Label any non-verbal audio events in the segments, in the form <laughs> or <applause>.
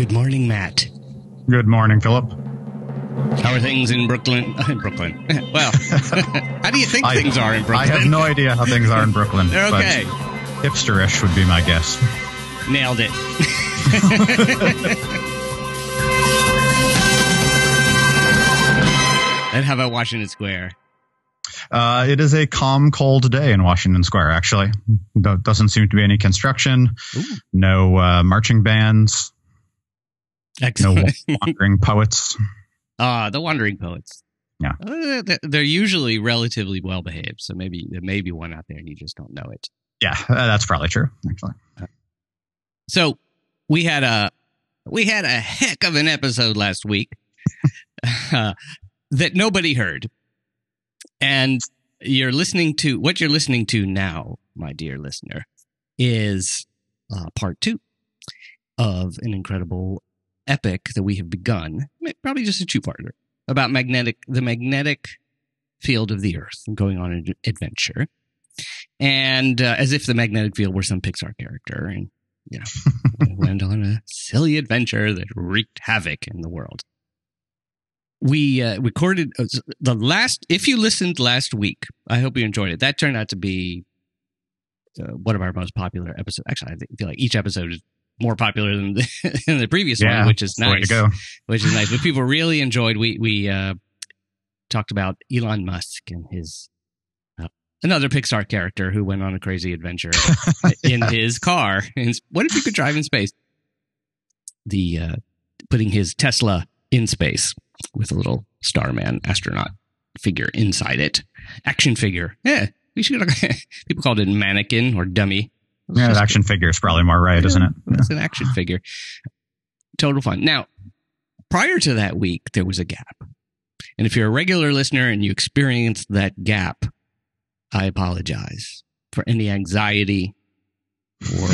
Good morning, Matt. Good morning, Philip. How are things in Brooklyn? <laughs> In Brooklyn. <laughs> Well, <laughs> how do you think I- things are in Brooklyn? I have no idea how things are in Brooklyn. They're but okay. Hipsterish would be my guess. Nailed it. and how about Washington Square? Uh, it is a calm, cold day in Washington Square, actually. There doesn't seem to be any construction, Ooh. no uh, marching bands, no Excellent. <laughs> wandering poets. Ah, the Wandering Poets. Yeah. Uh, they're- usually relatively well behaved, so maybe there may be one out there and you just don't know it. Yeah, uh, that's probably true, actually. So we had a we had a heck of an episode last week <laughs> uh, that nobody heard, and you're listening to what you're listening to now, my dear listener, is uh, part two of an incredible epic that we have begun, probably just a two-parter about magnetic the magnetic field of the Earth, going on an adventure, and uh, as if the magnetic field were some Pixar character, and you know, <laughs> went on a silly adventure that wreaked havoc in the world. We uh, recorded uh, the last. If you listened last week, I hope you enjoyed it. That turned out to be uh, one of our most popular episodes. Actually, I feel like each episode is more popular than the, <laughs> than the previous Yeah, one, which is nice. to go. Which is nice. But people really enjoyed. We we uh, talked about Elon Musk and his uh, another Pixar character who went on a crazy adventure <laughs> in his car. And what if you could drive in space? The uh, putting his Tesla in space with a little Starman astronaut figure inside it, action figure. Yeah, we should. <laughs> people called it mannequin or dummy. Yeah, the action figure is probably more right, isn't it? Yeah. It's an action figure. Total fun. Now, prior to that week, there was a gap. And if you're a regular listener and you experienced that gap, I apologize for any anxiety or,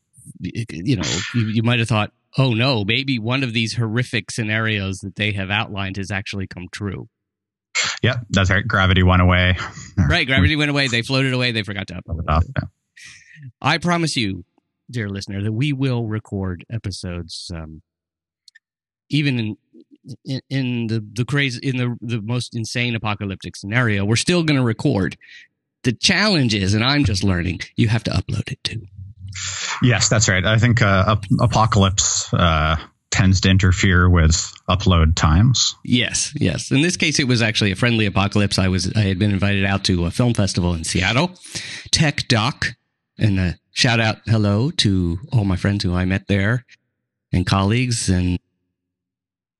<laughs> you know, you, you might have thought, oh no, maybe one of these horrific scenarios that they have outlined has actually come true. Yep, that's right. Gravity went away. Right. Gravity went away. They floated away. They forgot to upload it. yeah. I promise you, dear listener, that we will record episodes, um, even in in, in the the crazy in the the most insane apocalyptic scenario. We're still going to record. The challenge is, and I'm just learning, you have to upload it too. Yes, that's right. I think uh, ap- Apocalypse uh, tends to interfere with upload times. Yes, yes. In this case, it was actually a friendly apocalypse. I was I had been invited out to a film festival in Seattle, Tech Doc, and a shout out hello to all my friends who I met there, and colleagues and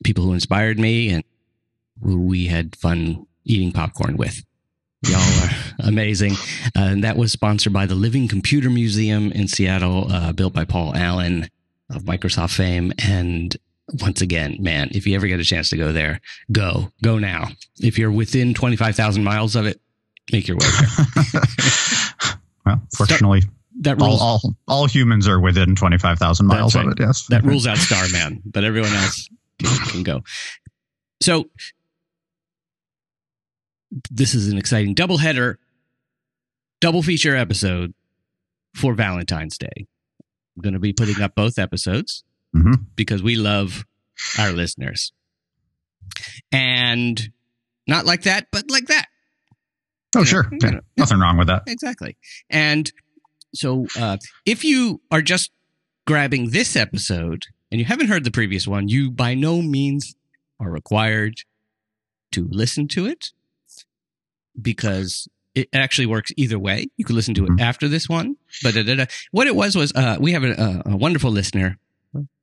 people who inspired me and who we had fun eating popcorn with. Y'all are <laughs> amazing. Uh, and that was sponsored by the Living Computer Museum in Seattle, uh, built by Paul Allen of Microsoft fame. And once again, man, if you ever get a chance to go there, go, go now. If you're within 25,000 miles of it, make your way there. <laughs> well, fortunately, That all, rules, all all humans are within twenty five thousand miles That's of it. Yes, that rules out Starman, but everyone else can, go. So this is an exciting double header, double feature episode for Valentine's Day. I'm going to be putting up both episodes Mhm. because we love our listeners. And not like that, but like that. Oh, sure. you Yeah, know, nothing wrong with that. Exactly. And so uh, if you are just grabbing this episode and you haven't heard the previous one, you by no means are required to listen to it because it actually works either way. You could listen to it Mhm. after this one. But what it was was uh, we have a, a, a wonderful listener,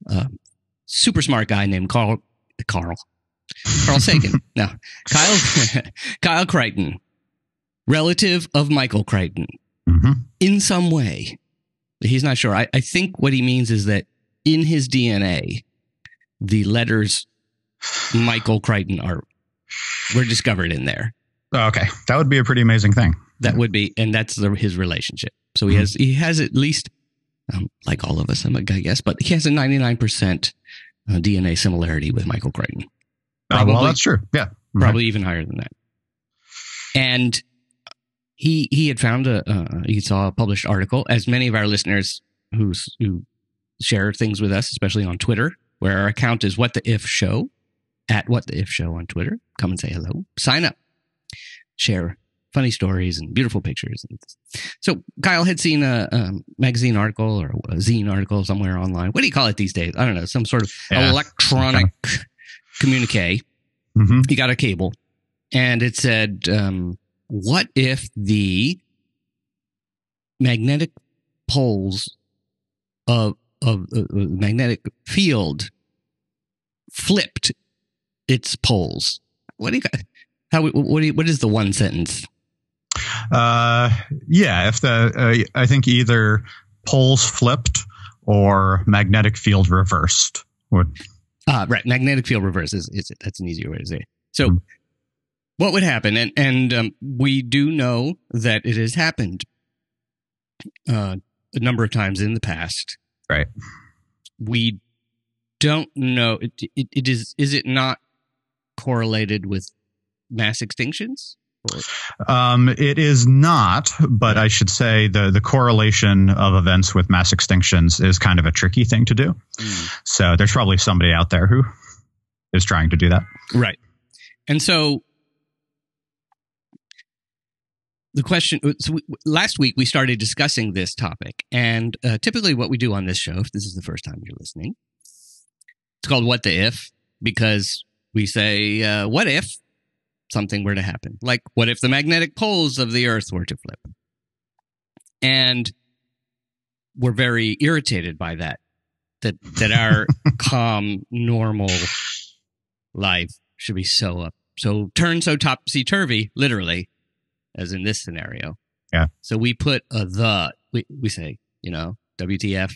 uh, super smart guy named Carl Carl Carl Sagan. <laughs> no, Kyle <laughs> Kyle Crichton, relative of Michael Crichton hmm in some way. He's not sure. I, I think what he means is that in his DNA, the letters Michael Crichton are were discovered in there. Okay, that would be a pretty amazing thing. That would be, and that's the, his relationship. So he Mhm. has he has at least, um, like all of us, I'm a guy guess, but he has a 99 percent uh, DNA similarity with Michael Crichton. Uh, well, that's true. Yeah. Probably even higher than that. And he he had found a uh, he saw a published article, as many of our listeners who who share things with us, especially on Twitter, where our account is What the If Show at What the If Show on Twitter. Come and say hello. Sign up. Share funny stories and beautiful pictures. So Kyle had seen a, a, magazine article or a zine article somewhere online. What do you call it these days? I don't know. Some sort of yeah. electronic communique. Mm-hmm. You got a cable, and it said, um, "What if the magnetic poles of of uh, magnetic field flipped its poles?" What do you got? How? What? You, what is the one sentence? Uh, yeah, if the uh, I think either poles flipped or magnetic field reversed would. Uh, right, magnetic field reversed is, is that's an easier way to say. It. So, mm-hmm. What would happen? And and um, we do know that it has happened uh, a number of times in the past. Right. We don't know. It, it, it is. Is it not correlated with mass extinctions? Um, it is not, but I should say the the correlation of events with mass extinctions is kind of a tricky thing to do. Mm. So there's probably somebody out there who is trying to do that. Right. And so the question so we, last week we started discussing this topic and uh, typically what we do on this show if this is the first time you're listening it's called what the if because we say uh, what if something were to happen. Like, what if the magnetic poles of the Earth were to flip? And we're very irritated by that. That that our <laughs> calm, normal life should be so up, so turn so topsy turvy, literally, as in this scenario. Yeah. So we put a the we we say you know WTF,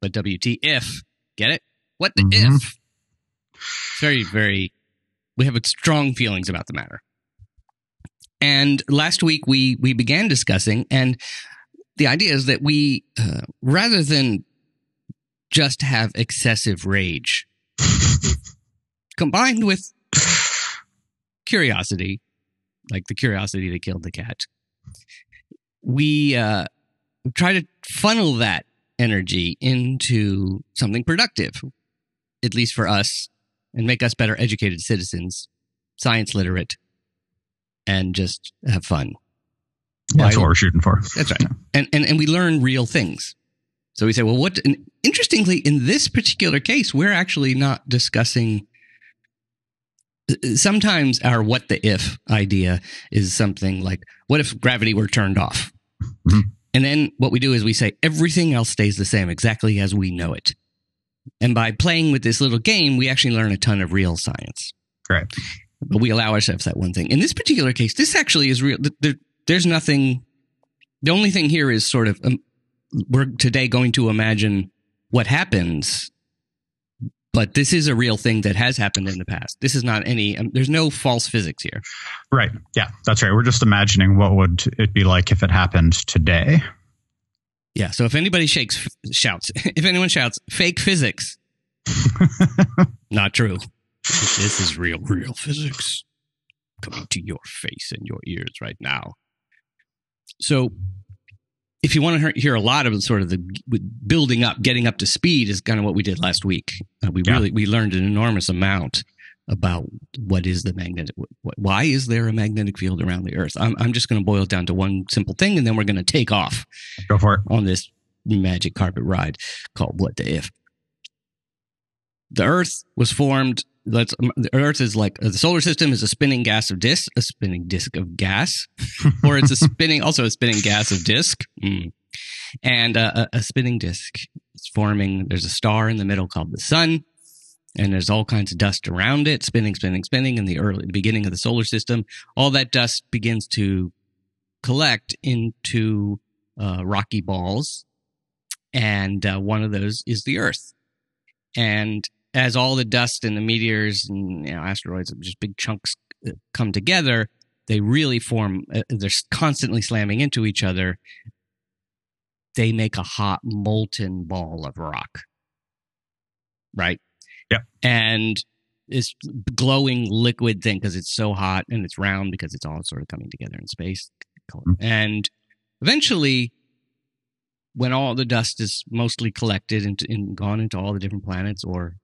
but WTF, get it? What the mm-hmm. if? It's very very we have strong feelings about the matter. And last week we we began discussing, and the idea is that we, uh, rather than just have excessive rage, <laughs> combined with curiosity, like the curiosity that killed the cat, we uh, try to funnel that energy into something productive, at least for us and make us better educated citizens, science literate, and just have fun. Yeah, that's what we're shooting for. That's right. And, and, and we learn real things. So we say, well, what, interestingly, in this particular case, we're actually not discussing. Sometimes our what the if idea is something like, what if gravity were turned off? Mm-hmm. And then what we do is we say everything else stays the same exactly as we know it. And by playing with this little game, we actually learn a ton of real science. Right. But we allow ourselves that one thing. In this particular case, this actually is real. There, there's nothing. The only thing here is sort of um, we're today going to imagine what happens, but this is a real thing that has happened in the past. This is not any. Um, there's no false physics here. Right. Yeah, that's right. We're just imagining what would it be like if it happened today. Yeah. So if anybody shakes, shouts, <laughs> if anyone shouts fake physics, <laughs> not true. This is real, real physics coming to your face and your ears right now. So if you want to hear a lot of sort of the building up, getting up to speed is kind of what we did last week. Uh, we yeah. really, we learned an enormous amount about what is the magnetic why is there a magnetic field around the earth i'm, I'm just going to boil it down to one simple thing and then we're going to take off go for it on this magic carpet ride called what the if the earth was formed let's the earth is like the solar system is a spinning gas of disk a spinning disk of gas <laughs> or it's a spinning also a spinning gas of disk mm. and uh, a, a spinning disk is forming there's a star in the middle called the sun and there's all kinds of dust around it, spinning, spinning, spinning in the early the beginning of the solar system. All that dust begins to collect into uh, rocky balls, and uh, one of those is the Earth. And as all the dust and the meteors and you know, asteroids, just big chunks uh, come together, they really form. Uh, they're constantly slamming into each other. They make a hot molten ball of rock. Right yeah. And this glowing liquid thing because it's so hot and it's round because it's all sort of coming together in space. Mm-hmm. And eventually, when all the dust is mostly collected and, and, gone into all the different planets or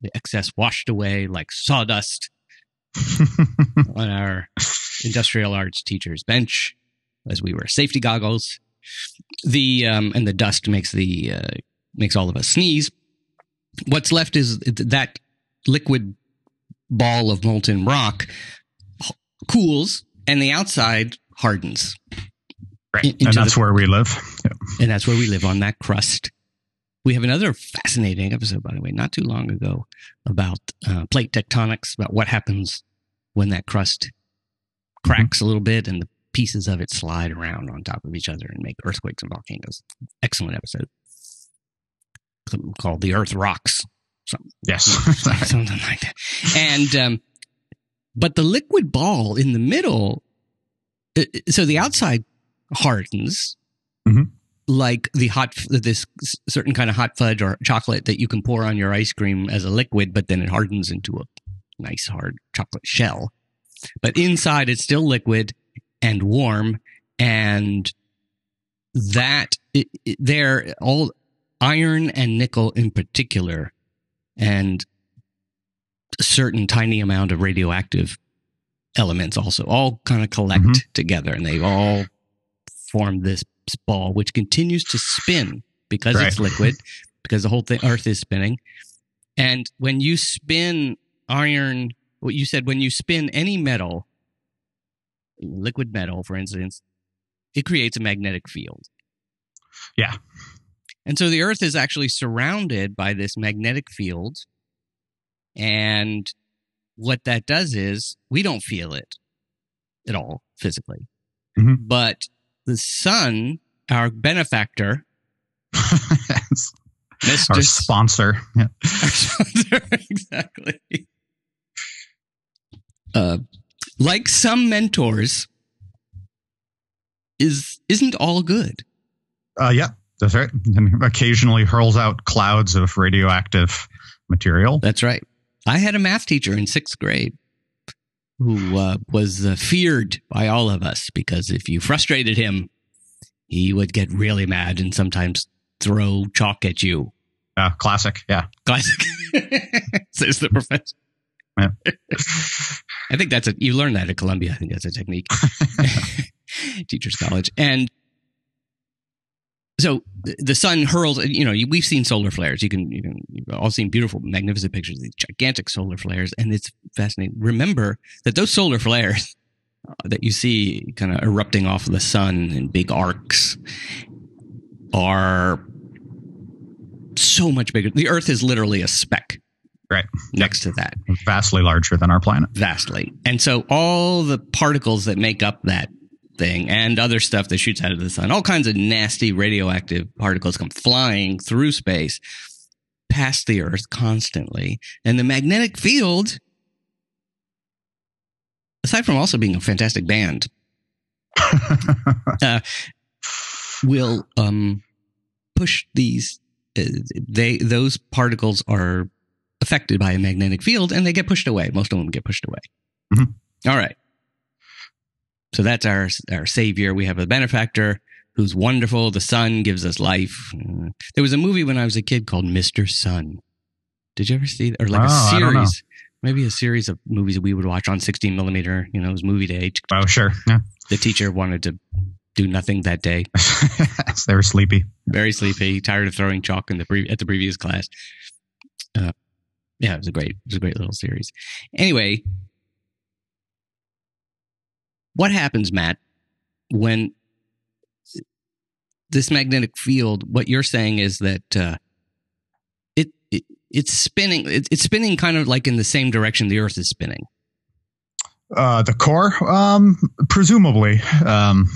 the excess washed away like sawdust <laughs> on our industrial arts teacher's bench as we wear safety goggles. The um, and the dust makes the uh, makes all of us sneeze. What's left is that liquid ball of molten rock cools and the outside hardens. Right. And that's the, where we live. And that's where we live on that crust. We have another fascinating episode, by the way, not too long ago about uh, plate tectonics, about what happens when that crust cracks mm-hmm. a little bit and the pieces of it slide around on top of each other and make earthquakes and volcanoes. Excellent episode. Something called The Earth Rocks. Something, yes. <laughs> something like that. And, um, but the liquid ball in the middle, uh, so the outside hardens, mm-hmm. Like the hot, this certain kind of hot fudge or chocolate that you can pour on your ice cream as a liquid, but then it hardens into a nice hard chocolate shell. But inside it's still liquid and warm. And that it, it, they're all iron and nickel in particular, and a certain tiny amount of radioactive elements also all kind of collect mm-hmm. together and they all form this ball, which continues to spin because right. it's <laughs> liquid, because the whole thing, earth is spinning. And when you spin iron, what you said, when you spin any metal, liquid metal, for instance, it creates a magnetic field. Yeah. And so the Earth is actually surrounded by this magnetic field. And what that does is we don't feel it at all physically. Mm-hmm. But the sun, our benefactor, <laughs> our sponsor. Yeah. Our <laughs> sponsor, exactly. Uh, like some mentors, is isn't all good. Uh, yeah, that's right. And occasionally hurls out clouds of radioactive material. That's right. I had a math teacher in sixth grade who uh, was uh, feared by all of us because if you frustrated him, he would get really mad and sometimes throw chalk at you. Uh, classic, yeah. Classic, <laughs> says the professor. Yeah. I think that's a you learned that at Columbia. I think that's a technique. <laughs> <laughs> Teachers College. And so the sun hurls, you know, we've seen solar flares. You can, you can, you've all seen beautiful, magnificent pictures of these gigantic solar flares. And it's fascinating. Remember that those solar flares uh, that you see kind of erupting off of the sun in big arcs are so much bigger. The earth is literally a speck right next to that vastly larger than our planet vastly and so all the particles that make up that thing and other stuff that shoots out of the sun all kinds of nasty radioactive particles come flying through space past the earth constantly and the magnetic field aside from also being a fantastic band <laughs> uh, will um, push these uh, they those particles are affected by a magnetic field and they get pushed away. Most of them get pushed away. Mm-hmm. All right. So that's our our savior. We have a benefactor who's wonderful. The sun gives us life. There was a movie when I was a kid called Mr. Sun. Did you ever see that? Or like oh, a series? Maybe a series of movies we would watch on 16 millimeter. You know, it was movie day. Oh, sure. Yeah. The teacher wanted to do nothing that day. <laughs> they were sleepy. Very sleepy. Tired of throwing chalk in the pre- at the previous class. Uh, yeah, it was a great, it was a great little series. Anyway, what happens, Matt, when this magnetic field? What you're saying is that uh, it, it it's spinning. It, it's spinning kind of like in the same direction the Earth is spinning. Uh, the core, um, presumably, um,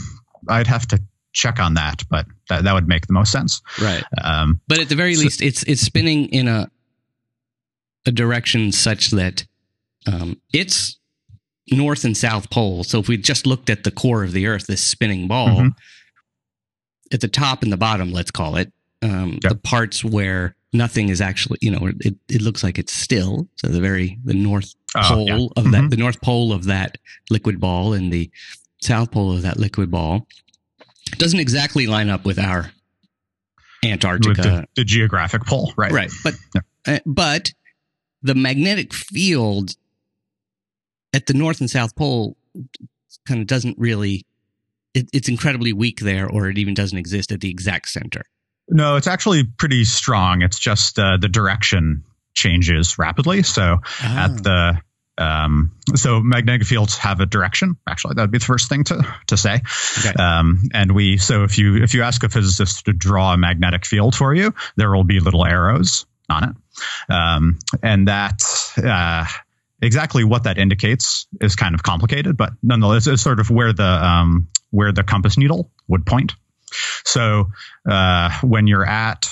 I'd have to check on that, but that, that would make the most sense. Right. Um, but at the very so, least, it's it's spinning in a a direction such that um, it's north and south pole. So if we just looked at the core of the Earth, this spinning ball, mm-hmm. at the top and the bottom, let's call it, um, yep. the parts where nothing is actually, you know, it, it looks like it's still. So the very the north oh, pole yeah. of mm-hmm. that, the north pole of that liquid ball and the south pole of that liquid ball doesn't exactly line up with our Antarctica, the, the, geographic pole, right? Right, but yeah. uh, but the magnetic field at the North and South Pole kind of doesn't really. It, it's incredibly weak there, or it even doesn't exist at the exact center. No, it's actually pretty strong. It's just uh, the direction changes rapidly. So at Ah. the um, so magnetic fields have a direction. Actually, that'd be the first thing to to say. Okay. Um, and we so if you if you ask a physicist to draw a magnetic field for you, there will be little arrows on it, um, and that. Uh, Exactly what that indicates is kind of complicated, but nonetheless, it's sort of where the um, where the compass needle would point. So uh, when you're at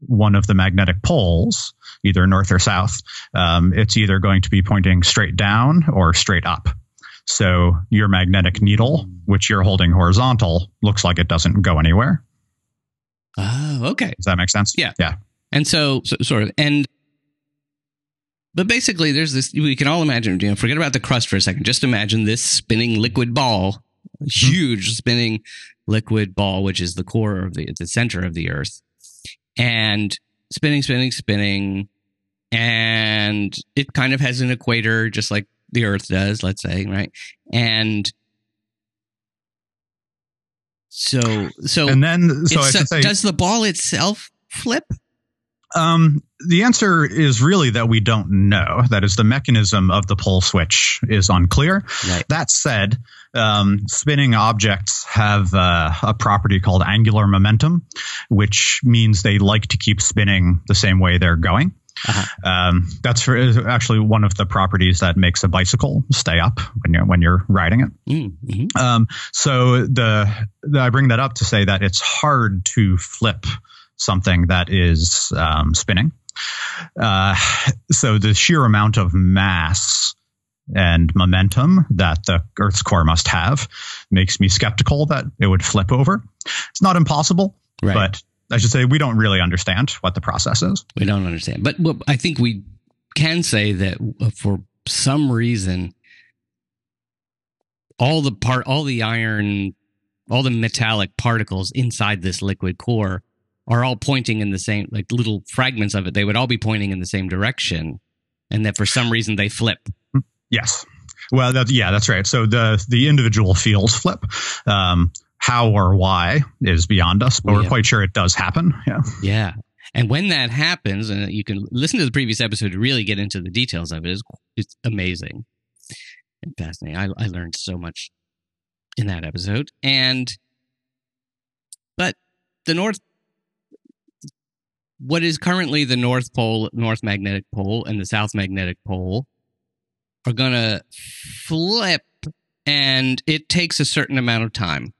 one of the magnetic poles, either north or south, um, it's either going to be pointing straight down or straight up. So your magnetic needle, which you're holding horizontal, looks like it doesn't go anywhere. Oh, okay. Does that make sense? Yeah. Yeah. And so, so sort of, and but basically, there's this. We can all imagine. You know, forget about the crust for a second. Just imagine this spinning liquid ball, hmm. huge spinning liquid ball, which is the core of the the center of the Earth, and spinning, spinning, spinning, and it kind of has an equator, just like the Earth does. Let's say, right, and. So, so, And then, so say, does the ball itself flip? Um, the answer is really that we don't know. That is, the mechanism of the pole switch is unclear. Right. That said, um, spinning objects have uh, a property called angular momentum, which means they like to keep spinning the same way they're going. Uh-huh. Um, that's for, actually one of the properties that makes a bicycle stay up when you're when you're riding it. Mm, mhm. Um, so the, the I bring that up to say that it's hard to flip something that is um, spinning. Uh, so the sheer amount of mass and momentum that the Earth's core must have makes me skeptical that it would flip over. It's not impossible, Right. but I should say we don't really understand what the process is. We don't understand. But what I think we can say that uh, for some reason, all the part, all the iron, all the metallic particles inside this liquid core are all pointing in the same, like little fragments of it. They would all be pointing in the same direction, and that for some reason they flip. Yes. Well, that's, yeah, that's right. So the the individual fields flip. Um, how or why is beyond us, but we're quite sure it does happen. Yeah. Yeah. And when that happens, and you can listen to the previous episode to really get into the details of it, it's, it's amazing and fascinating. I, I learned so much in that episode. And, but the North, what is currently the North Pole, North Magnetic Pole, and the South Magnetic Pole are going to flip, and it takes a certain amount of time.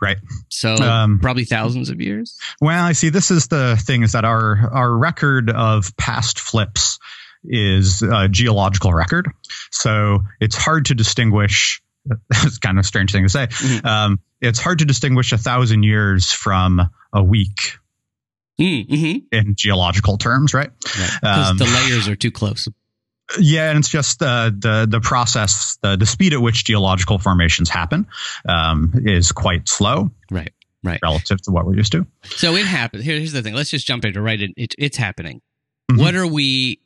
Right. So, Um, probably thousands of years. Well, I see. This is the thing: is that our our record of past flips is a geological record, so it's hard to distinguish. <laughs> It's kind of a strange thing to say. Mhm. Um, it's hard to distinguish a thousand years from a week Mm, mhm. in geological terms, right? Right. Because Um, the layers are too close. Yeah, and it's just uh, the the process, the the speed at which geological formations happen um, is quite slow, Right. Right. relative to what we're used to. So it happens. Here, here's the thing. Let's just jump into right. It, it, it's happening. Mhm. What are we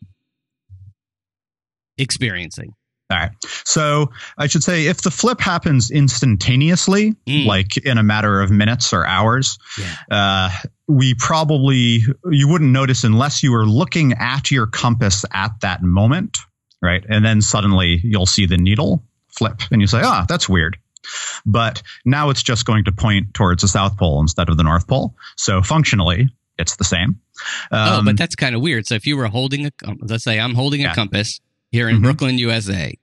experiencing? All right. So I should say if the flip happens instantaneously, Mm. like in a matter of minutes or hours, Yeah. uh, we probably, you wouldn't notice unless you were looking at your compass at that moment, right? And then suddenly you'll see the needle flip and you say, ah, that's weird. But now it's just going to point towards the South Pole instead of the North Pole. So functionally, it's the same. oh, Um, but that's kind of weird. So if you were holding a, let's say I'm holding a Yeah. compass here in Mhm. Brooklyn, USA.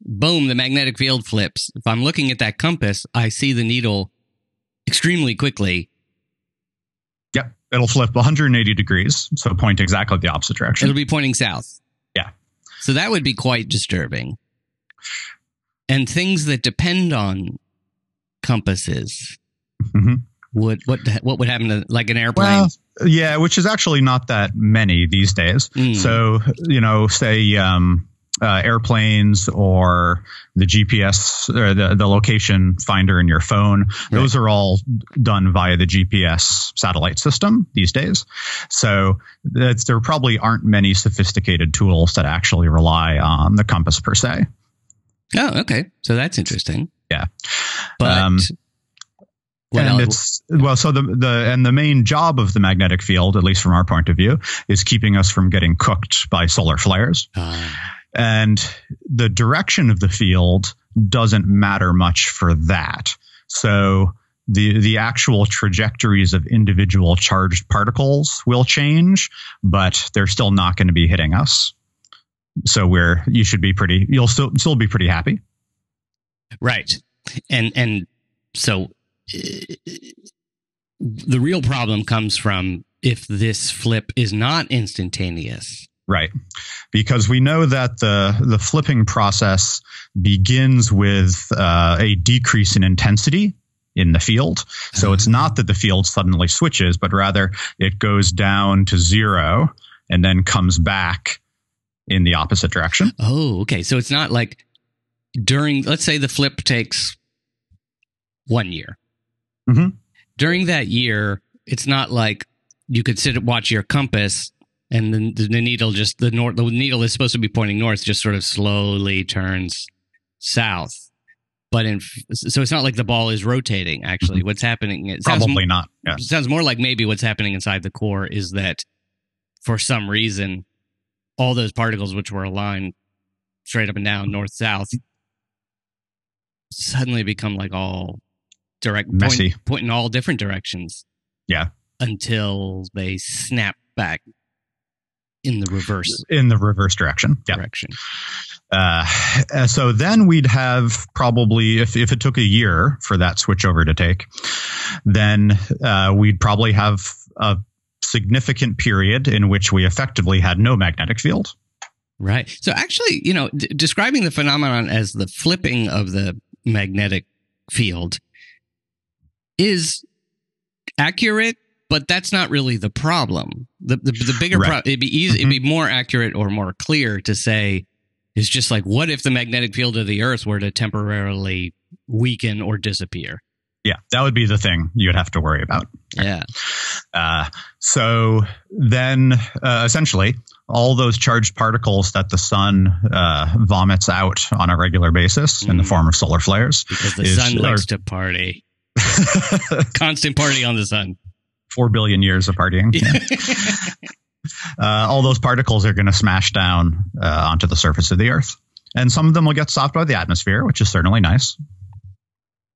Boom, the magnetic field flips. If I'm looking at that compass, I see the needle extremely quickly. Yep. It'll flip 180 degrees. So point exactly the opposite direction. It'll be pointing south. Yeah. So that would be quite disturbing. And things that depend on compasses Mhm. would what what would happen to like an airplane? Well, yeah, which is actually not that many these days. Mm. So, you know, say um, uh, airplanes or the GPS or the, the location finder in your phone. Right. Those are all done via the GPS satellite system these days. So there probably aren't many sophisticated tools that actually rely on the compass per se. Oh, okay. So that's interesting. Yeah. But um, and it's well, so the the and the main job of the magnetic field, at least from our point of view, is keeping us from getting cooked by solar flares. Uh. And the direction of the field doesn't matter much for that. So the the actual trajectories of individual charged particles will change, but they're still not going to be hitting us. So we're you should be pretty you'll still still be pretty happy. Right. And and so uh, the real problem comes from if this flip is not instantaneous. Right. Because we know that the the flipping process begins with uh, a decrease in intensity in the field. So it's not that the field suddenly switches, but rather it goes down to zero and then comes back in the opposite direction. Oh, okay. So it's not like during, let's say the flip takes one year. Mm-hmm. During that year, it's not like you could sit and watch your compass and then the, needle just the north the needle is supposed to be pointing north just sort of slowly turns south. But in so it's not like the ball is rotating actually. Mm-hmm. what's happening it sounds probably not yeah. it sounds more like maybe what's happening inside the core is that for some reason all those particles which were aligned straight up and down north south suddenly become like all direct messy. point, point in all different directions. Yeah. Until they snap back in the reverse in the reverse direction. Direction. Uh, so then we'd have probably if, if it took a year for that switch over to take then uh, we'd probably have a significant period in which we effectively had no magnetic field. Right. So actually you know d- describing the phenomenon as the flipping of the magnetic field is accurate but that's not really the problem. The the, the bigger right. problem it'd be easy, mm-hmm. it'd be more accurate or more clear to say is just like what if the magnetic field of the Earth were to temporarily weaken or disappear? Yeah, that would be the thing you'd have to worry about. Yeah. Uh, so then, uh, essentially, all those charged particles that the sun uh, vomits out on a regular basis mm. in the mm. form of solar flares, because the is, sun likes to party. <laughs> Constant party on the sun four billion years of partying. Yeah. <laughs> uh, all those particles are going to smash down uh, onto the surface of the Earth, and some of them will get stopped by the atmosphere, which is certainly nice.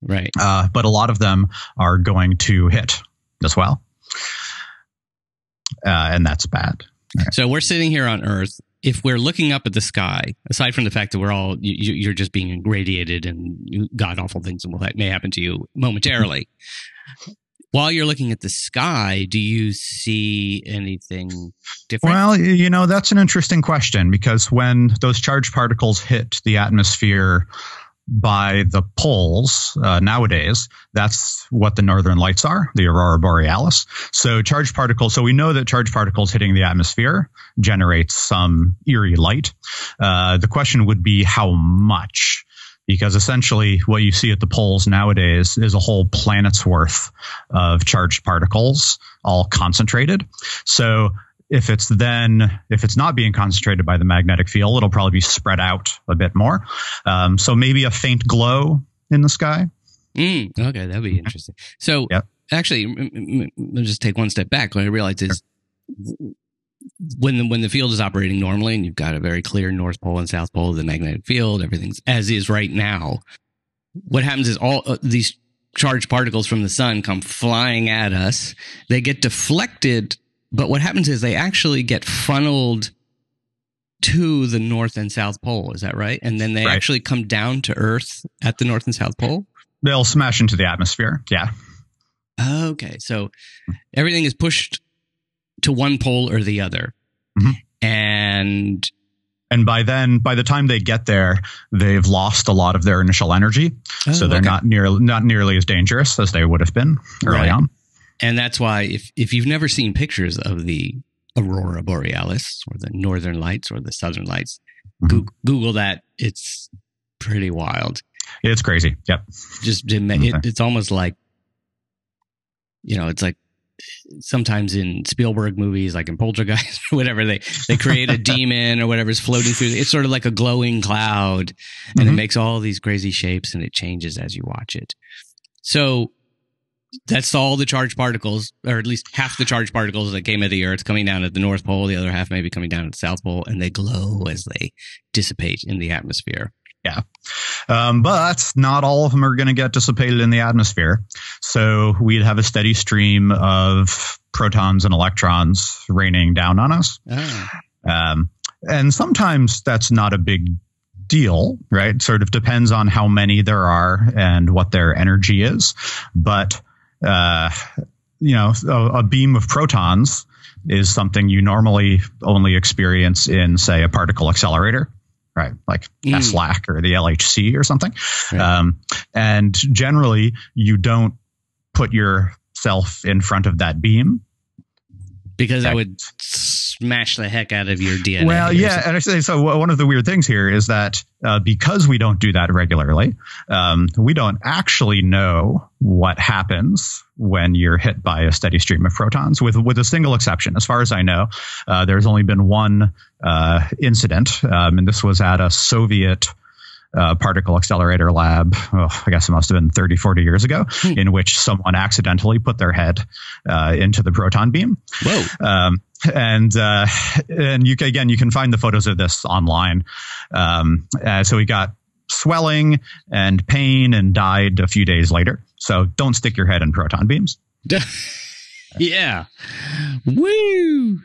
Right. Uh, but a lot of them are going to hit as well, uh, and that's bad. Right. So we're sitting here on Earth. If we're looking up at the sky, aside from the fact that we're all you, are just being radiated and god awful things will that may happen to you momentarily, while you're looking at the sky, do you see anything different? Well, you know, that's an interesting question because when those charged particles hit the atmosphere by the poles uh, nowadays, that's what the northern lights are, the aurora borealis. So charged particles, so we know that charged particles hitting the atmosphere generates some eerie light. Uh, the question would be how much because essentially what you see at the poles nowadays is a whole planet's worth of charged particles all concentrated. So if it's then if it's not being concentrated by the magnetic field, it'll probably be spread out a bit more. Um, so maybe a faint glow in the sky. Mm, okay, that'd be interesting. So actually, let's just take one step back. What I realized is when the, when the field is operating normally and you've got a very clear north pole and south pole of the magnetic field, everything's as is right now. What happens is all uh, these charged particles from the sun come flying at us. They get deflected, but what happens is they actually get funneled to the north and south pole. Is that right? And then they right. actually come down to Earth at the north and south pole. They'll smash into the atmosphere. Yeah. Okay, so everything is pushed to one pole or the other. Mm-hmm. And and by then by the time they get there they've lost a lot of their initial energy oh, so they're okay. not nearly not nearly as dangerous as they would have been early right. on and that's why if if you've never seen pictures of the aurora borealis or the northern lights or the southern lights Goo- Google that. It's pretty wild. It's crazy. Yep. Just it, it, it's almost like you know, it's like sometimes in Spielberg movies, like in Poltergeist or <laughs> whatever, they they create a <laughs> demon or whatever's floating through. It's sort of like a glowing cloud, and Mhm. it makes all these crazy shapes, and it changes as you watch it. So that's all the charged particles, or at least half the charged particles that came at the Earth coming down at the North Pole. The other half maybe coming down at the South Pole, and they glow as they dissipate in the atmosphere. Um, but not all of them are going to get dissipated in the atmosphere. So we'd have a steady stream of protons and electrons raining down on us. Ah. Um, and sometimes that's not a big deal, right? Sort of depends on how many there are and what their energy is. But, uh, you know, a, a beam of protons is something you normally only experience in, say, a particle accelerator. Right, like Mm. SLAC or the LHC or something. Um, and generally, you don't put yourself in front of that beam because that That- would smash the heck out of your DNA. Well, yeah, and actually, so one of the weird things here is that uh, because we don't do that regularly, um, we don't actually know what happens when you're hit by a steady stream of protons, with with a single exception. As far as I know, uh, there's only been one uh, incident, um, and this was at a Soviet. Uh, particle accelerator lab, oh, I guess it must have been 30, 40 years ago, Hmm. in which someone accidentally put their head uh, into the proton beam. Whoa. Um, and uh, and you can, again you can find the photos of this online. Um, uh, so he got swelling and pain and died a few days later. So don't stick your head in proton beams. <laughs> yeah. Woo.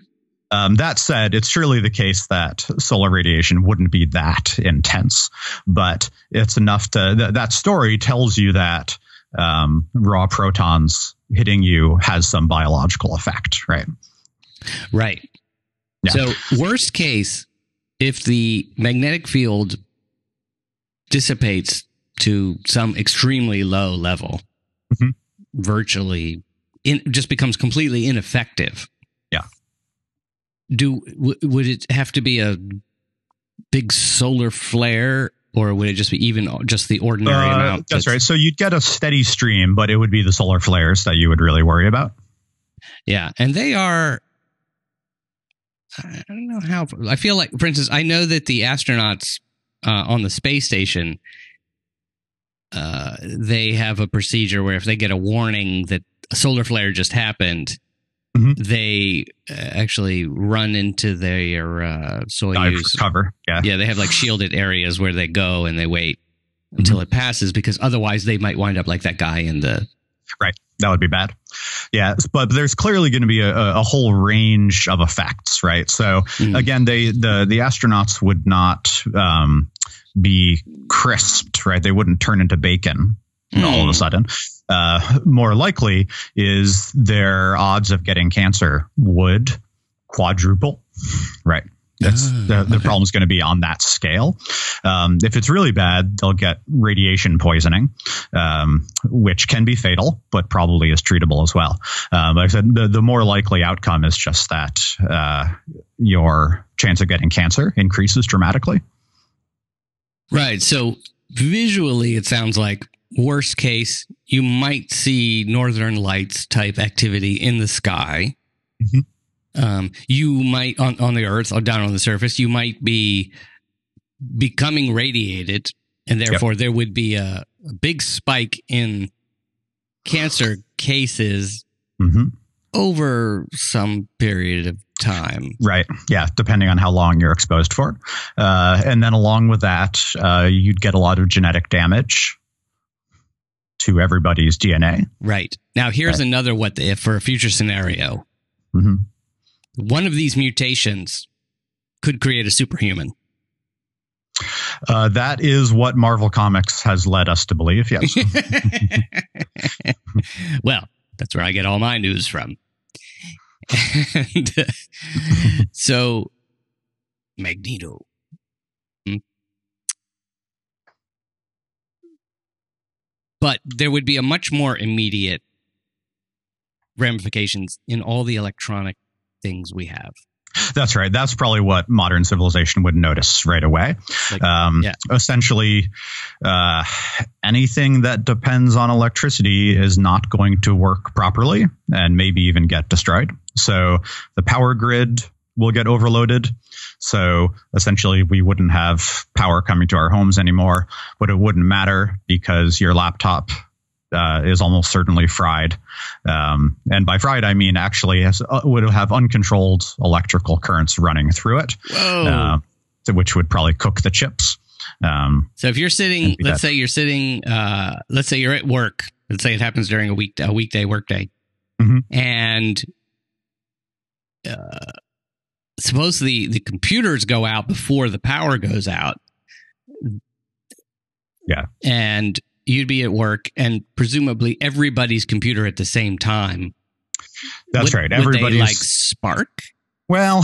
Um, that said, it's surely the case that solar radiation wouldn't be that intense, but it's enough to th- that story tells you that um, raw protons hitting you has some biological effect, right? Right. Yeah. So, worst case, if the magnetic field dissipates to some extremely low level, Mhm. virtually in, just becomes completely ineffective. Yeah. Do w- would it have to be a big solar flare, or would it just be even just the ordinary Uh, amount? that's right. So you'd get a steady stream, but it would be the solar flares that you would really worry about. Yeah, and they are. I don't know how. I feel like, for instance, I know that the astronauts uh, on the space station, uh, they have a procedure where if they get a warning that a solar flare just happened, Mhm. they uh, actually run into their uh, Soyuz. cover. Yeah. Yeah, they have like shielded areas where they go and they wait until it passes because otherwise they might wind up like that guy in the. Right. That would be bad. Yeah. But there's clearly going to be a, a whole range of effects, right? So Mm. again, they, the, the astronauts would not, um, be crisped, right? They wouldn't turn into bacon all of Mm. a sudden. Uh, more likely is their odds of getting cancer would quadruple, right? That's Ah, the, the okay. problem's going to be on that scale. Um, if it's really bad, they'll get radiation poisoning, um, which can be fatal, but probably is treatable as well. Um, like I said, the, the more likely outcome is just that uh, your chance of getting cancer increases dramatically. Right. So visually, it sounds like worst case, you might see northern lights type activity in the sky. Mhm. Um, you might on on the Earth or down on the surface, you might be becoming radiated, and therefore there would be a, a big spike in cancer cases hmm over some period of time. Right. Yeah. Depending on how long you're exposed for. Uh, and then along with that, uh, you'd get a lot of genetic damage to everybody's DNA. Right. Now, here's Right. another what the if for a future scenario. hmm one of these mutations could create a superhuman. Uh, that is what Marvel Comics has led us to believe. Yes. <laughs> well, that's where I get all my news from. And, uh, <laughs> so, Magneto. Hmm. But there would be a much more immediate ramifications in all the electronic things we have. That's right. That's probably what modern civilization would notice right away. Like, um, yeah. Essentially, uh, anything that depends on electricity is not going to work properly and maybe even get destroyed. So the power grid will get overloaded. So essentially, we wouldn't have power coming to our homes anymore, but it wouldn't matter because your laptop uh, is almost certainly fried. Um, and by fried, I mean actually has, uh, would have uncontrolled electrical currents running through it, uh, which would probably cook the chips. Um, so if you're sitting, let's say you're sitting, uh, let's say you're at work. Let's say it happens during a week a weekday workday, mm-hmm. and uh, suppose the the computers go out before the power goes out. Yeah, and you'd be at work and presumably everybody's computer at the same time. That's would, right. Everybody like spark. Well,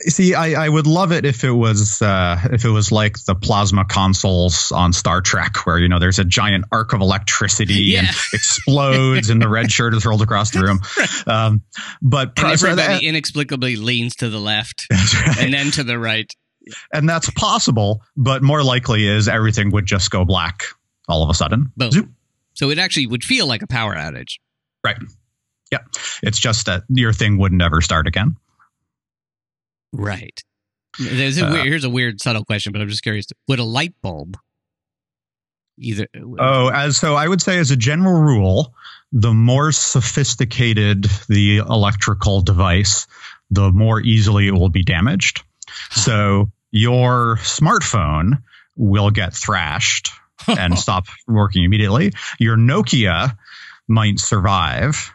see, I, I would love it if it was uh, if it was like the plasma consoles on Star Trek, where you know there's a giant arc of electricity yeah. and <laughs> explodes, and the red shirt is rolled across the room. <laughs> Um, but and everybody that, inexplicably leans to the left <laughs> right. and then to the right, and that's possible. But more likely is everything would just go black all of a sudden. Boom. So it actually would feel like a power outage. Right. Yeah. It's just that your thing would never start again. Right. There's a uh, weird, here's a weird subtle question, but I'm just curious. Would a light bulb either? Oh, as so I would say as a general rule, the more sophisticated the electrical device, the more easily it will be damaged. so your smartphone will get thrashed and <laughs> stop working immediately. Your Nokia might survive,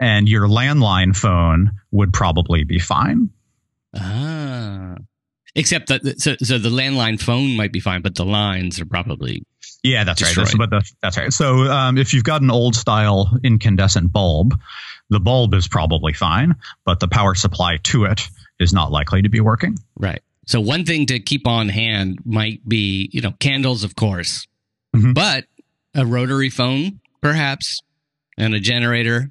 and your landline phone would probably be fine. Ah. Except that, so, so the landline phone might be fine, but the lines are probably yeah, that's destroyed. right. That's, but the, that's right. So um, if you've got an old style incandescent bulb, the bulb is probably fine, but the power supply to it is not likely to be working. Right. So one thing to keep on hand might be, you know, candles, of course, mm-hmm. but a rotary phone, perhaps, and a generator.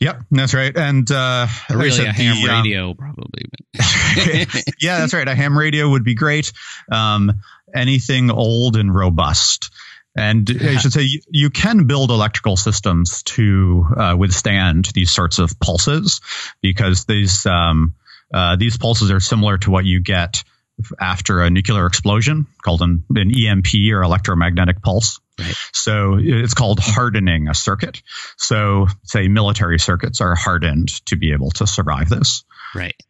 Yep, that's right. And uh, really, a ham the, um, radio, um, probably. <laughs> yeah, that's right. A ham radio would be great. Um, anything old and robust. And I should say you, you, can build electrical systems to uh, withstand these sorts of pulses because these um, uh, these pulses are similar to what you get after a nuclear explosion called an, an EMP or electromagnetic pulse. Right. So it's called hardening a circuit. So, say military circuits are hardened to be able to survive this. Right.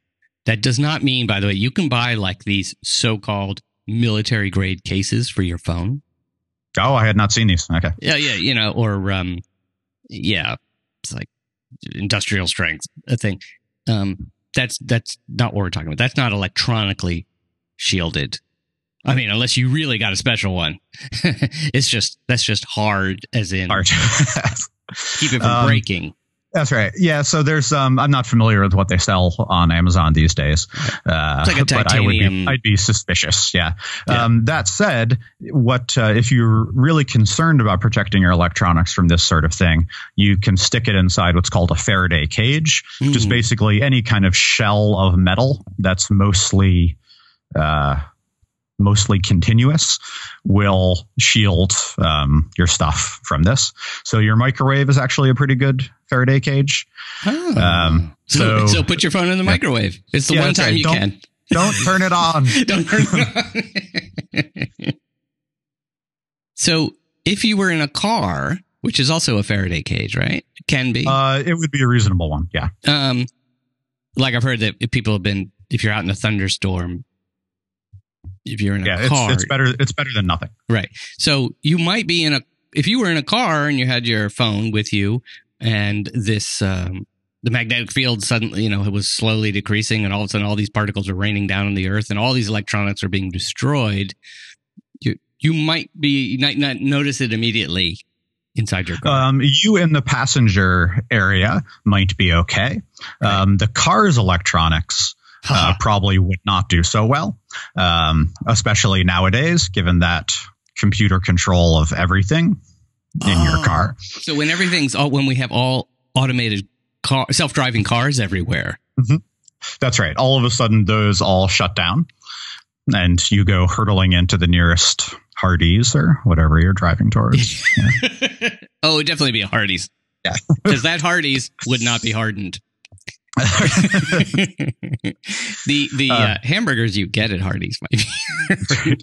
That does not mean, by the way, you can buy like these so called military grade cases for your phone. Oh, I had not seen these. Okay. Yeah, yeah, you know, or um, yeah, it's like industrial strength a thing. Um, that's that's not what we're talking about. That's not electronically shielded. I mean, unless you really got a special one, <laughs> it's just that's just hard, as in hard. <laughs> keep it from um, breaking. That's right. Yeah. So there's um I'm not familiar with what they sell on Amazon these days. Uh, like a titanium. But I would be, I'd be suspicious. Yeah. yeah. Um, that said, what uh, if you're really concerned about protecting your electronics from this sort of thing, you can stick it inside what's called a Faraday cage, mm. which is hmm. basically any kind of shell of metal that's mostly uh, mostly continuous will shield um, your stuff from this. So your microwave is actually a pretty good Faraday cage. Oh. Um, so, so, so put your phone in the microwave. It's the yeah, one time right. you don't, can. Don't turn it on. <laughs> don't turn it on. <laughs> so if you were in a car, which is also a Faraday cage, right? It can be. Uh, it would be a reasonable one. Yeah. Um, like I've heard that people have been, if you're out in a thunderstorm, if you're in a yeah, car. It's, it's better. It's better than nothing. Right. So you might be in a if you were in a car and you had your phone with you, and this um, the magnetic field suddenly you know it was slowly decreasing, and all of a sudden all these particles are raining down on the Earth, and all these electronics are being destroyed. You you might be you might not notice it immediately inside your car? Um, you in the passenger area might be okay. Right. Um, the car's electronics uh, probably would not do so well, um, especially nowadays, given that computer control of everything in oh, your car. So when everything's all, when we have all automated car, self-driving cars everywhere, mm-hmm. That's right. All of a sudden, those all shut down, and you go hurtling into the nearest Hardee's or whatever you're driving towards. <laughs> Yeah. oh, it would definitely be a Hardee's. Yeah, <laughs> because that Hardee's would not be hardened. <laughs> the the uh, uh, hamburgers you get at Hardee's might be.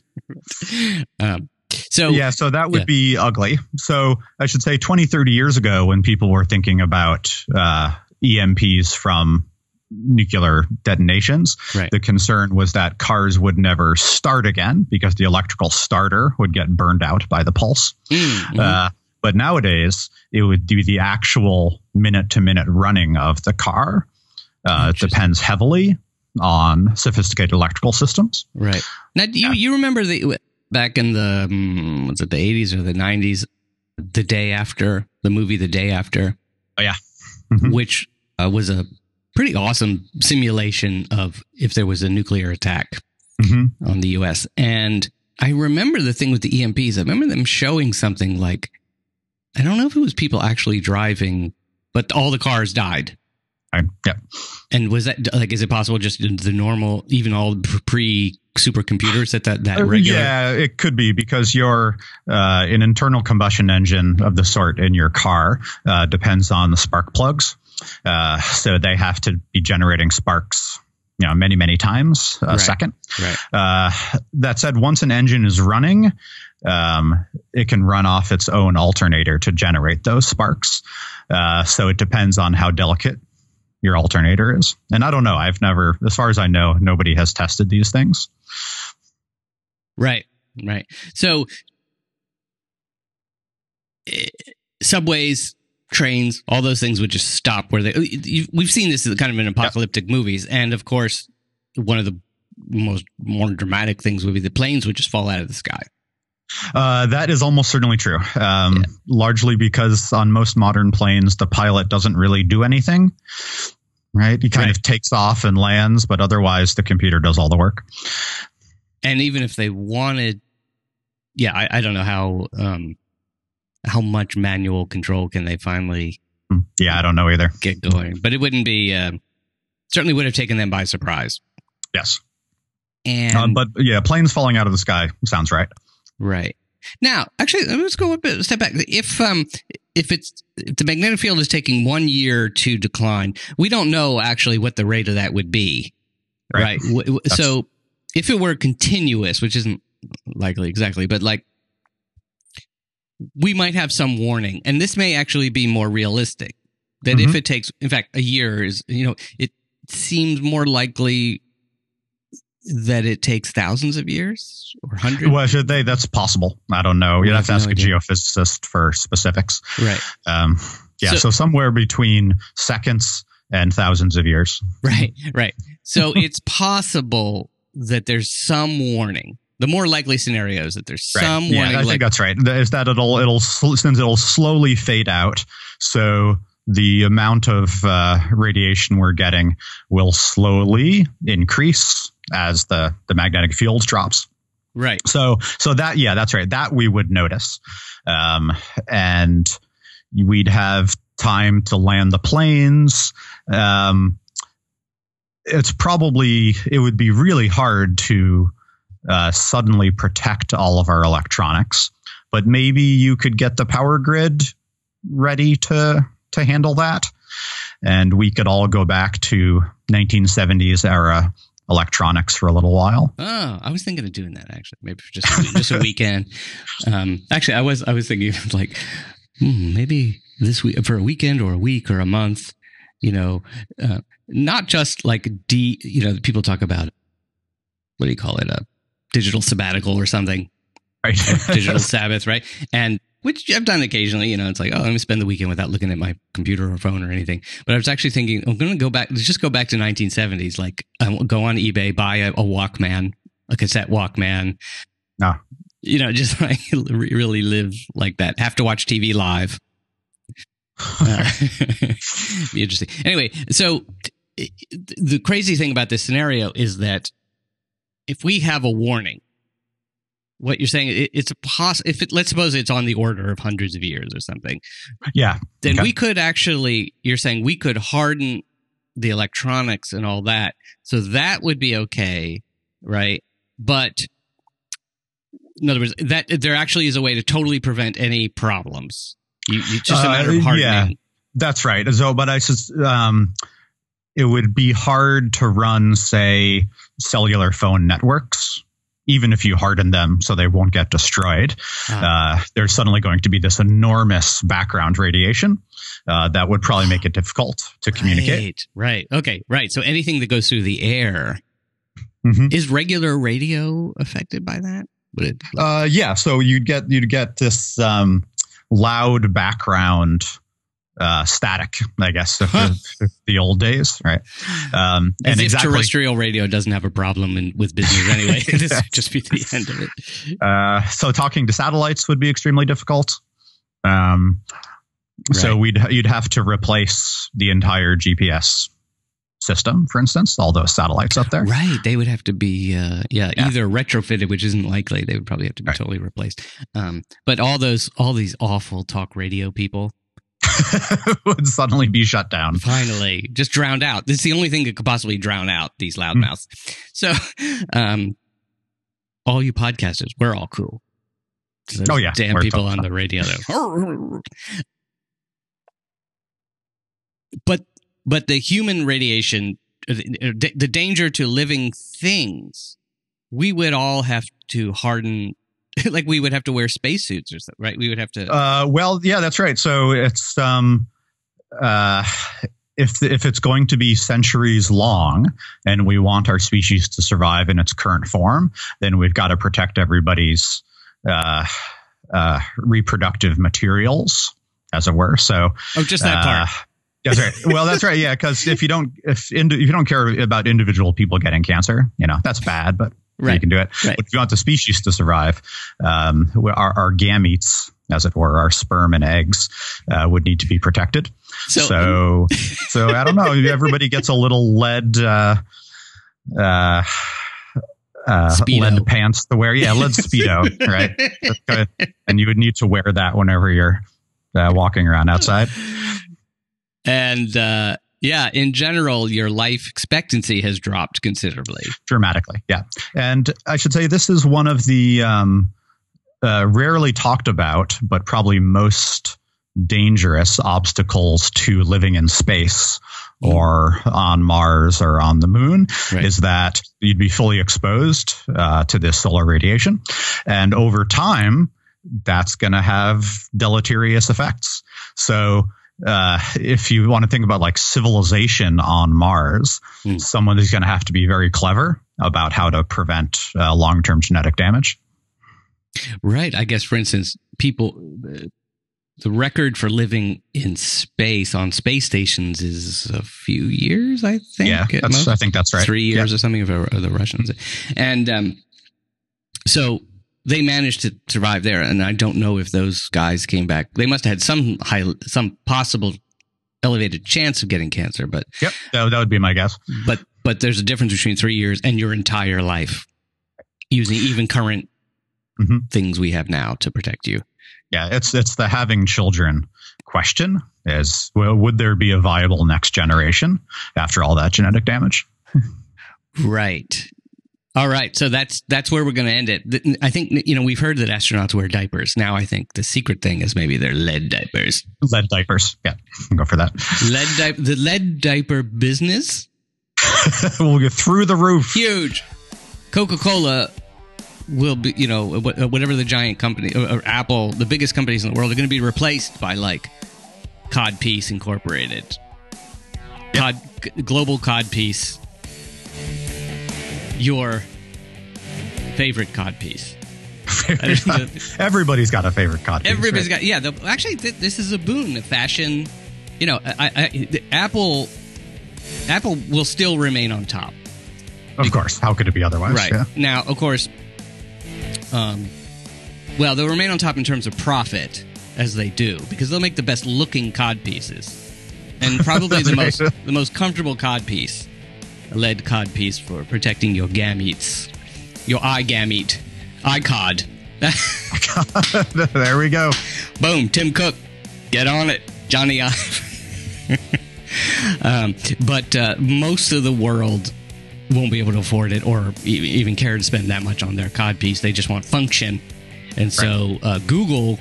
um, so yeah, so that would yeah. be ugly. So I should say 20, 30 years ago, when people were thinking about uh, EMPs from nuclear detonations, right. the concern was that cars would never start again because the electrical starter would get burned out by the pulse. Mm-hmm. Uh, but nowadays, it would do the actual minute to minute running of the car. Uh, it depends heavily on sophisticated electrical systems. Right. Now, you, yeah. you remember the back in the um, was it the eighties or the nineties, the day after the movie, the day after. Oh yeah, mm-hmm. which uh, was a pretty awesome simulation of if there was a nuclear attack mm-hmm. on the U.S. And I remember the thing with the EMPs. I remember them showing something like I don't know if it was people actually driving, but all the cars died. Yeah. And was that like? Is it possible just the normal, even all pre supercomputers that that that uh, regular? Yeah, it could be because your uh, an internal combustion engine of the sort in your car uh, depends on the spark plugs, uh, so they have to be generating sparks. You know, many many times a right. second. Right. Uh, that said, once an engine is running, um, it can run off its own alternator to generate those sparks. Uh, so it depends on how delicate your alternator is. And I don't know. I've never, as far as I know, nobody has tested these things. Right, right. So, uh, subways, trains, all those things would just stop where they. We've seen this kind of in apocalyptic movies, and of course, one of the most more dramatic things would be the planes would just fall out of the sky. Uh, that is almost certainly true. Um, yeah. Largely because on most modern planes, the pilot doesn't really do anything. Right? He kind right. of takes off and lands, but otherwise the computer does all the work. And even if they wanted, yeah, I, I don't know how um, how much manual control can they finally. Hmm. Yeah, I don't know either. Get going, but it wouldn't be uh, certainly would have taken them by surprise. Yes. And um, but yeah, planes falling out of the sky sounds right. Right. Now, actually, let's go a bit step back. If um if it's if the magnetic field is taking one year to decline, we don't know actually what the rate of that would be. Right. right? So if it were continuous, which isn't likely exactly, but like we might have some warning, and this may actually be more realistic. That mm-hmm. if it takes, in fact, a year is, you know, it seems more likely that it takes thousands of years or hundreds? Well, should they? That's possible. I don't know. You'd have to ask no a geophysicist for specifics. Right. Um, yeah. So, so, somewhere between seconds and thousands of years. Right. Right. So <laughs> it's possible that there's some warning. The more likely scenario is that there's right. some yeah, warning. I like, think that's right. Is that it'll it'll since it'll slowly fade out. So the amount of uh, radiation we're getting will slowly increase as the the magnetic field drops. Right. So so that yeah, that's right. That we would notice, um, and we'd have time to land the planes. Um, it's probably it would be really hard to uh, suddenly protect all of our electronics, but maybe you could get the power grid ready to to handle that, and we could all go back to 1970s era electronics for a little while. Oh, I was thinking of doing that actually, maybe just just a weekend. <laughs> Um, actually, I was I was thinking like hmm, maybe this week for a weekend or a week or a month. You know, uh, not just like d. You know, people talk about what do you call it a digital sabbatical or something. Right. <laughs> digital Sabbath, right? And which I've done occasionally. You know, it's like, oh, let me spend the weekend without looking at my computer or phone or anything. But I was actually thinking, I'm going to go back, just go back to 1970s. Like, um, go on eBay, buy a, a Walkman, a cassette Walkman. No. You know, just <laughs> like really live like that. Have to watch TV live. Uh, <laughs> be interesting. Anyway, so the crazy thing about this scenario is that if we have a warning what you're saying it, it's a poss if it let's suppose it's on the order of hundreds of years or something yeah then okay. we could actually you're saying we could harden the electronics and all that. So that would be okay, right? But in other words, that there actually is a way to totally prevent any problems. You, you just a matter of Uh, hardening. yeah. That's right. So, but I sus- um, it would be hard to run, say, cellular phone networks, even if you harden them so they won't get destroyed. Ah. Uh, there's suddenly going to be this enormous background radiation uh, that would probably make it <gasps> difficult to communicate. Right, right. Okay, right. So anything that goes through the air Mhm. is regular radio affected by that? Would it? Uh, yeah, so you'd get you'd get this um, loud background uh, static, I guess, Huh. the, old days, right? Um, As and if exactly, terrestrial radio doesn't have a problem in, with business anyway. <laughs> <laughs> this would just be the end of it. uh, so talking to satellites would be extremely difficult. Um, So we'd you'd have to replace the entire GPS system, for instance, all those satellites up there. Right. They would have to be, uh, yeah, Yeah. either retrofitted, which isn't likely. They would probably have to be Right. totally replaced. Um, but all those, all these awful talk radio people, <laughs> would suddenly be shut down. finally just drowned out. It's the only thing that could possibly drown out these loudmouths. So, um, all you podcasters, we're all cool. Oh, yeah, damn people on the radio. though. <laughs> but but the human radiation, uh, the, the danger to living things, we would all have to harden. <laughs> Like we would have to wear spacesuits or something, right? We would have to. Uh, well, yeah, that's right. So it's um, uh, if if it's going to be centuries long, and we want our species to survive in its current form, then we've got to protect everybody's uh, uh, reproductive materials, as it were. So oh, just that part. uh, <laughs> That's right. Well, that's right. Yeah, because if you don't if if you don't care about individual people getting cancer, you know that's bad. But you can do it. Right. But if you want the species to survive, um, our, our gametes, as it were, our sperm and eggs, uh, would need to be protected. So, So, <laughs> so, I don't know. Everybody gets a little lead. Uh, uh, uh, lead pants to wear. Yeah, lead speedo, <laughs> right? And you would need to wear that whenever you're uh, walking around outside. and uh, yeah, in general, your life expectancy has dropped considerably. dramatically. Yeah, and I should say this is one of the um, uh, rarely talked about, but probably most dangerous obstacles to living in space or on Mars or on the moon Right. is that you'd be fully exposed uh, to this solar radiation, and over time, that's going to have deleterious effects. So. Uh, if you want to think about like civilization on Mars, Hmm. someone is going to have to be very clever about how to prevent uh, long-term genetic damage. Right. I guess, for instance, people, uh, the record for living in space on space stations is a few years, I think. yeah. I think that's right. Three years Yeah. or something of, of the Russians. And um, so they managed to survive there. And I don't know if those guys came back. They must have had some high, some possible elevated chance of getting cancer, but Yep, that, that would be my guess. but but there's a difference between three years and your entire life using even current Mhm. things we have now to protect you. Yeah, it's it's the having children question is well, would there be a viable next generation after all that genetic damage? <laughs> Right. All right. So that's that's where we're going to end it. I think you know we've heard that astronauts wear diapers. Now I think the secret thing is maybe they're lead diapers. Lead diapers. Yeah, I'll go for that. Lead di- the lead diaper business <laughs> we'll get through the roof. huge. Coca Cola will be you know uh, whatever the giant company or, or Apple, the biggest companies in the world, are going to be replaced by like Codpiece Incorporated, Cod Global Codpiece, your favorite Codpiece. Everybody's got a favorite cod. Piece. Everybody's got yeah. The, actually, th- this is a boon. Fashion, you know, I, I, the Apple, Apple will still remain on top. of course. How could it be otherwise? Right Yeah. now, of course, um, well, they'll remain on top in terms of profit as they do because they'll make the best looking cod pieces, and probably the <laughs> most the most comfortable cod piece, lead cod piece for protecting your gametes, your eye gamete, eye cod. <laughs> there we go. Boom, Tim Cook, get on it, Jony Ive. <laughs> um, but uh, most of the world won't be able to afford it or e- even care to spend that much on their cod piece. They just want function, and so uh, Google,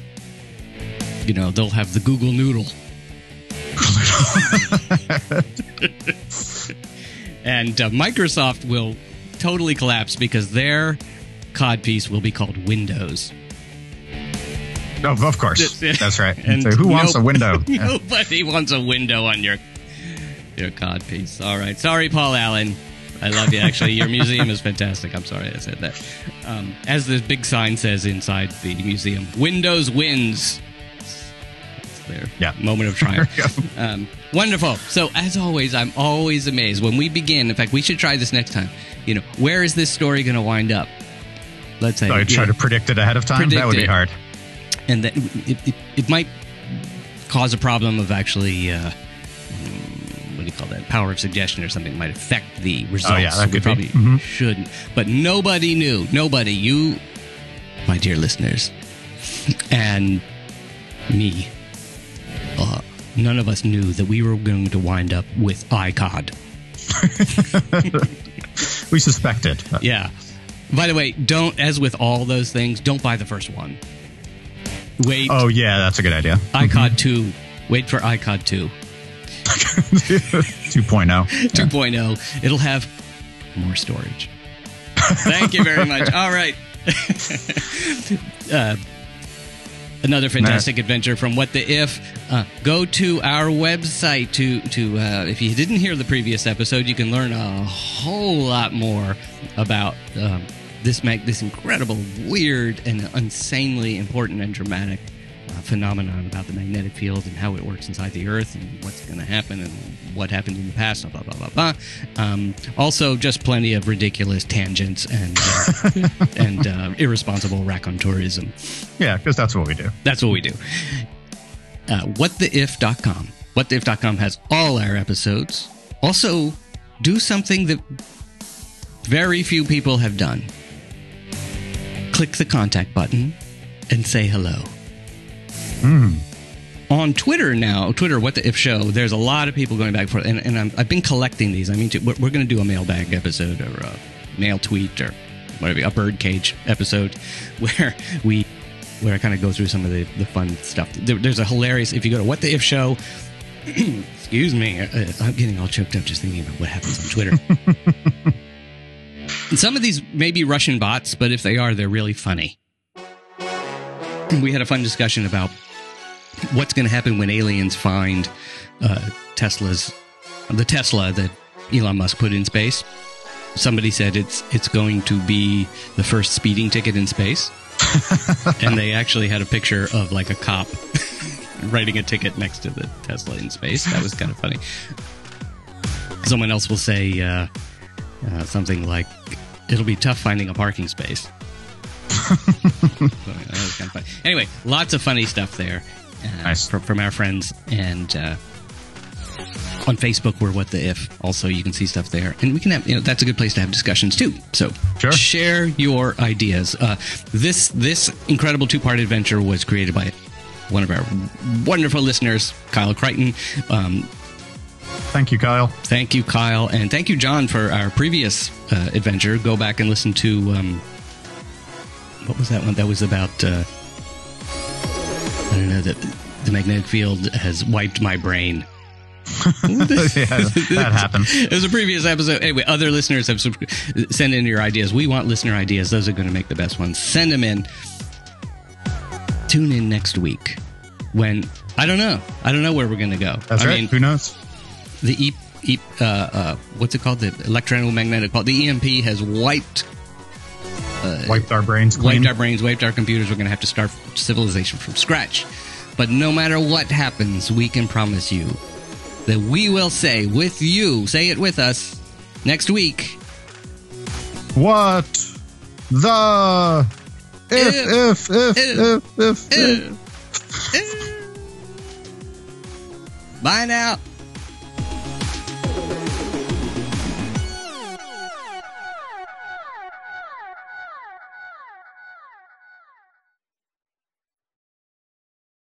you know, they'll have the Google Noodle. <laughs> and uh, Microsoft will totally collapse because their cod piece will be called Windows. No, of course. That's right. And so who wants a window? <laughs> Nobody wants a window on your your cod piece. All right. Sorry, Paul Allen. I love you. Actually, your museum is fantastic. I'm sorry I said that. Um, as the big sign says inside the museum, Windows wins. Their Yeah. moment of <laughs> triumph. um, wonderful. So, as always, I'm always amazed when we begin. In fact, we should try this next time. You know, where is this story going to wind up? Let's say. So I try know, to predict it ahead of time. That would it. be hard. and that it, it, it might cause a problem of actually uh, mm, what do you call that power of suggestion or something might affect the results Oh, yeah, that So we could be. probably Mhm. shouldn't but nobody knew nobody you my dear listeners and me uh, none of us knew that we were going to wind up with icod <laughs> We suspected. yeah by the way don't as with all those things don't buy the first one wait Oh yeah, that's a good idea. icod 2 wait for icod 2 <laughs> 2.0. 2.0. oh. It'll have more storage. Thank you very much. <laughs> All right. uh, another fantastic adventure from What the If. Uh, go to our website to to uh, if you didn't hear the previous episode, you can learn a whole lot more about um, this mag- this incredible, weird, and insanely important and dramatic phenomenon about the magnetic field and how it works inside the Earth and what's going to happen and what happened in the past. Blah blah blah blah. blah. Um, also, just plenty of ridiculous tangents and uh, <laughs> and uh, irresponsible raconteurism. Yeah, because that's what we do. That's what we do. Uh, whattheif.com. Whattheif.com has all our episodes. Also, do something that very few people have done. Click the contact button and say hello. On Twitter now, Twitter, What the If Show, there's a lot of people going back and forth, and, and I'm, I've been collecting these. I mean, to, we're, we're going to do a mailbag episode or a mail tweet or whatever, a birdcage episode <laughs> where we where I kind of go through some of the, the fun stuff. There, there's a hilarious, if you go to What the If Show, <clears throat> excuse me, uh, I'm getting all choked up just thinking about what happens on Twitter. <laughs> and some of these may be Russian bots, but if they are, they're really funny. We had a fun discussion about what's going to happen when aliens find uh, Tesla's, the Tesla that Elon Musk put in space. Somebody said it's it's going to be the first speeding ticket in space <laughs> and they actually had a picture of like a cop <laughs> writing a ticket next to the Tesla in space. That was kind of funny. Someone else will say uh, uh, something like, "It'll be tough finding a parking space." So, <laughs> that was kind of funny. Anyway, lots of funny stuff there Nice. from, from our friends and. Uh, on Facebook, we're what the if. Also, you can see stuff there, and we can have. You know, that's a good place to have discussions too. So, Sure. share your ideas. Uh, this this incredible two part adventure was created by one of our wonderful listeners, Kyle Crichton. Um, Thank you, Kyle. thank you, Kyle, and thank you, John, for our previous uh, adventure. Go back and listen to um, what was that one? That was about. Uh, I don't know that the magnetic field has wiped my brain. <laughs> yeah, that happened. It was a previous episode. Anyway, other listeners have sub- sent in your ideas. We want listener ideas. Those are going to make the best ones. Send them in. Tune in next week when I don't know. I don't know where we're going to go. That's I right. mean, Who knows? the e, e uh, uh, what's it called? The electromagnetic. The EMP has wiped Uh, wiped our brains clean. wiped our brains, wiped our computers. We're going to have to start civilization from scratch. But no matter what happens, we can promise you that we will say with you, say it with us next week. What the if if if if if, if. Bye now.